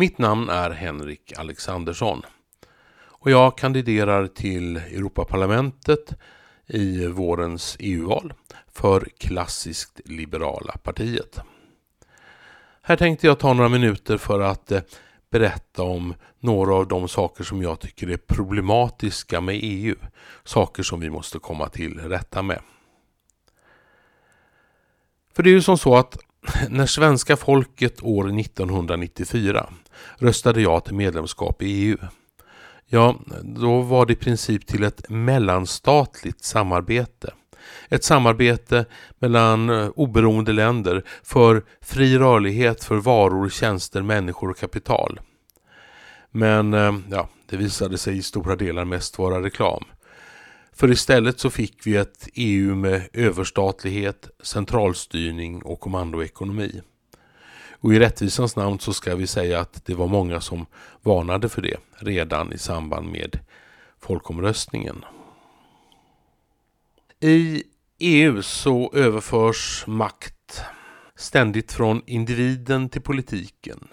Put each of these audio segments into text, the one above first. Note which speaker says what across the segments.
Speaker 1: Mitt namn är Henrik Alexandersson och jag kandiderar till Europaparlamentet i vårens EU-val för Klassiskt liberala partiet. Här tänkte jag ta några minuter för att eh, berätta om några av de saker som jag tycker är problematiska med EU. Saker som vi måste komma till rätta med. För det är ju som så att när svenska folket år 1994 röstade ja till medlemskap i EU. Ja, då var det i princip till ett mellanstatligt samarbete. Ett samarbete mellan eh, oberoende länder för fri rörlighet för varor, tjänster, människor och kapital. Men eh, ja, det visade sig i stora delar mest vara reklam. För istället så fick vi ett EU med överstatlighet, centralstyrning och kommandoekonomi. Och i rättvisans namn så ska vi säga att det var många som varnade för det redan i samband med folkomröstningen. I EU så överförs makt ständigt från individen till politiken,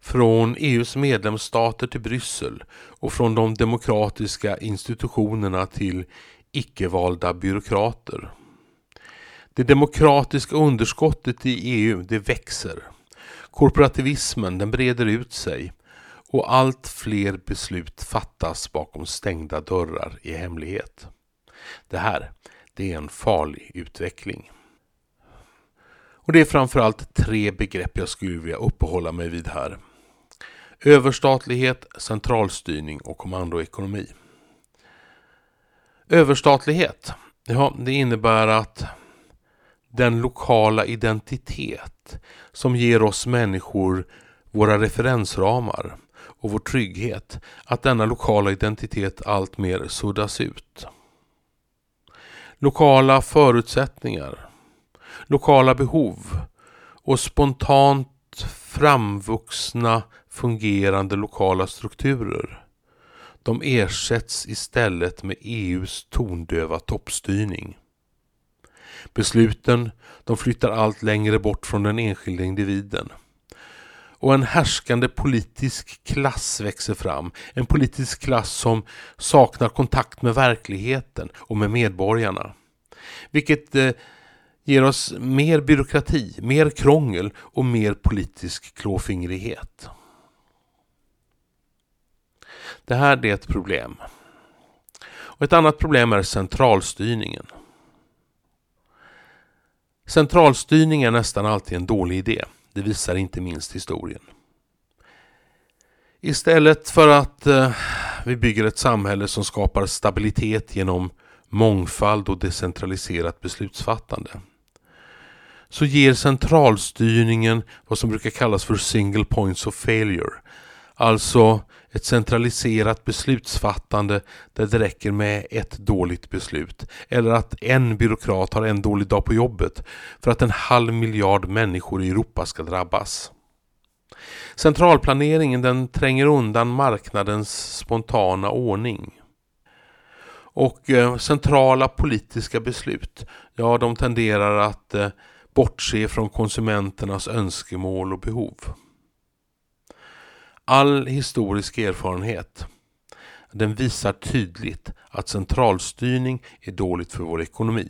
Speaker 1: från EUs medlemsstater till Bryssel och från de demokratiska institutionerna till icke-valda byråkrater. Det demokratiska underskottet i EU det växer. Korporativismen den breder ut sig och allt fler beslut fattas bakom stängda dörrar i hemlighet. Det här det är en farlig utveckling. Och Det är framförallt tre begrepp jag skulle vilja uppehålla mig vid här. Överstatlighet, centralstyrning och kommandoekonomi. Överstatlighet, ja, det innebär att den lokala identitet som ger oss människor våra referensramar och vår trygghet, att denna lokala identitet alltmer suddas ut. Lokala förutsättningar, lokala behov och spontant framvuxna fungerande lokala strukturer. De ersätts istället med EUs tondöva toppstyrning. Besluten de flyttar allt längre bort från den enskilda individen. Och en härskande politisk klass växer fram. En politisk klass som saknar kontakt med verkligheten och med medborgarna. Vilket eh, ger oss mer byråkrati, mer krångel och mer politisk klåfingrighet. Det här är ett problem. Och ett annat problem är centralstyrningen. Centralstyrning är nästan alltid en dålig idé. Det visar inte minst historien. Istället för att eh, vi bygger ett samhälle som skapar stabilitet genom mångfald och decentraliserat beslutsfattande så ger centralstyrningen vad som brukar kallas för single points of failure. Alltså ett centraliserat beslutsfattande där det räcker med ett dåligt beslut. Eller att en byråkrat har en dålig dag på jobbet för att en halv miljard människor i Europa ska drabbas. Centralplaneringen den tränger undan marknadens spontana ordning. Och eh, centrala politiska beslut, ja de tenderar att eh, bortse från konsumenternas önskemål och behov. All historisk erfarenhet den visar tydligt att centralstyrning är dåligt för vår ekonomi.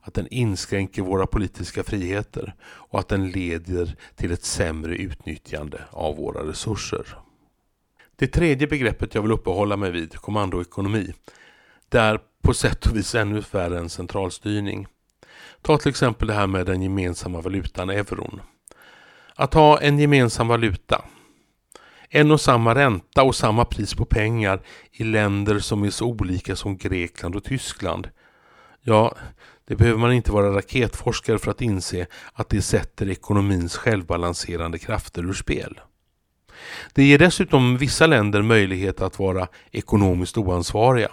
Speaker 1: Att den inskränker våra politiska friheter och att den leder till ett sämre utnyttjande av våra resurser. Det tredje begreppet jag vill uppehålla mig vid, kommandoekonomi, det är på sätt och vis ännu värre än centralstyrning. Ta till exempel det här med den gemensamma valutan euron. Att ha en gemensam valuta, en och samma ränta och samma pris på pengar i länder som är så olika som Grekland och Tyskland. Ja, det behöver man inte vara raketforskare för att inse att det sätter ekonomins självbalanserande krafter ur spel. Det ger dessutom vissa länder möjlighet att vara ekonomiskt oansvariga.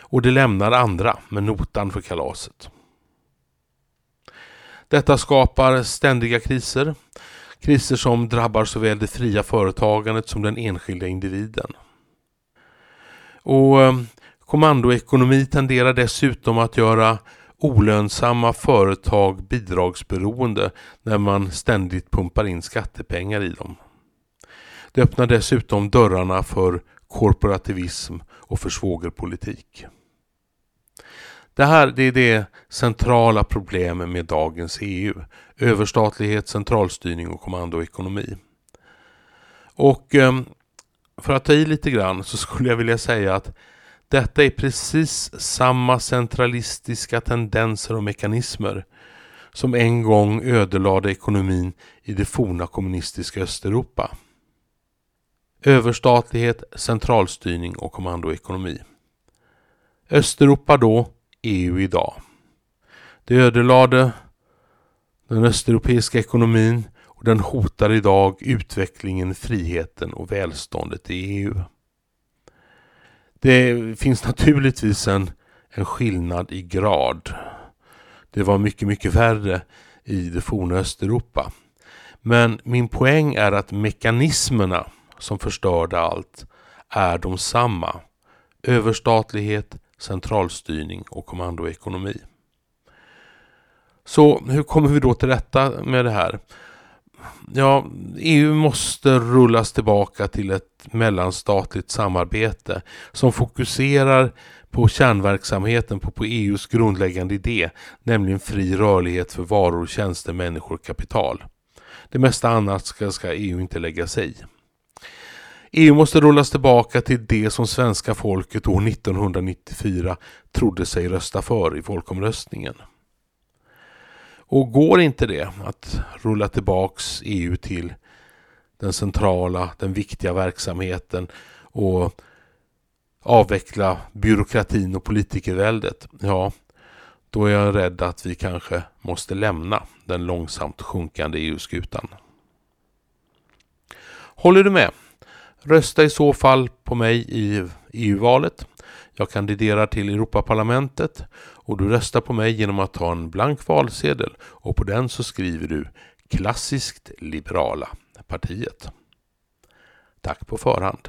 Speaker 1: Och det lämnar andra med notan för kalaset. Detta skapar ständiga kriser. Kriser som drabbar såväl det fria företagandet som den enskilda individen. Och eh, kommandoekonomi tenderar dessutom att göra olönsamma företag bidragsberoende när man ständigt pumpar in skattepengar i dem. Det öppnar dessutom dörrarna för korporativism och för svågerpolitik. Det här det är det centrala problemet med dagens EU. Överstatlighet, centralstyrning och kommandoekonomi. Och ehm, för att ta i lite grann så skulle jag vilja säga att detta är precis samma centralistiska tendenser och mekanismer som en gång ödelade ekonomin i det forna kommunistiska Östeuropa. Överstatlighet, centralstyrning och kommandoekonomi. Östeuropa då, EU idag. Det ödelade den östeuropeiska ekonomin och den hotar idag utvecklingen, friheten och välståndet i EU. Det finns naturligtvis en, en skillnad i grad. Det var mycket, mycket värre i det forna Östeuropa. Men min poäng är att mekanismerna som förstörde allt är de samma. Överstatlighet, centralstyrning och kommandoekonomi. Så hur kommer vi då till rätta med det här? Ja, EU måste rullas tillbaka till ett mellanstatligt samarbete som fokuserar på kärnverksamheten, på, på EUs grundläggande idé, nämligen fri rörlighet för varor, tjänster, människor och kapital. Det mesta annat ska, ska EU inte lägga sig i. EU måste rullas tillbaka till det som svenska folket år 1994 trodde sig rösta för i folkomröstningen. Och går inte det, att rulla tillbaks EU till den centrala, den viktiga verksamheten och avveckla byråkratin och politikerväldet, ja, då är jag rädd att vi kanske måste lämna den långsamt sjunkande EU-skutan. Håller du med? Rösta i så fall på mig i EU-valet. Jag kandiderar till Europaparlamentet och du röstar på mig genom att ta en blank valsedel och på den så skriver du Klassiskt liberala partiet. Tack på förhand.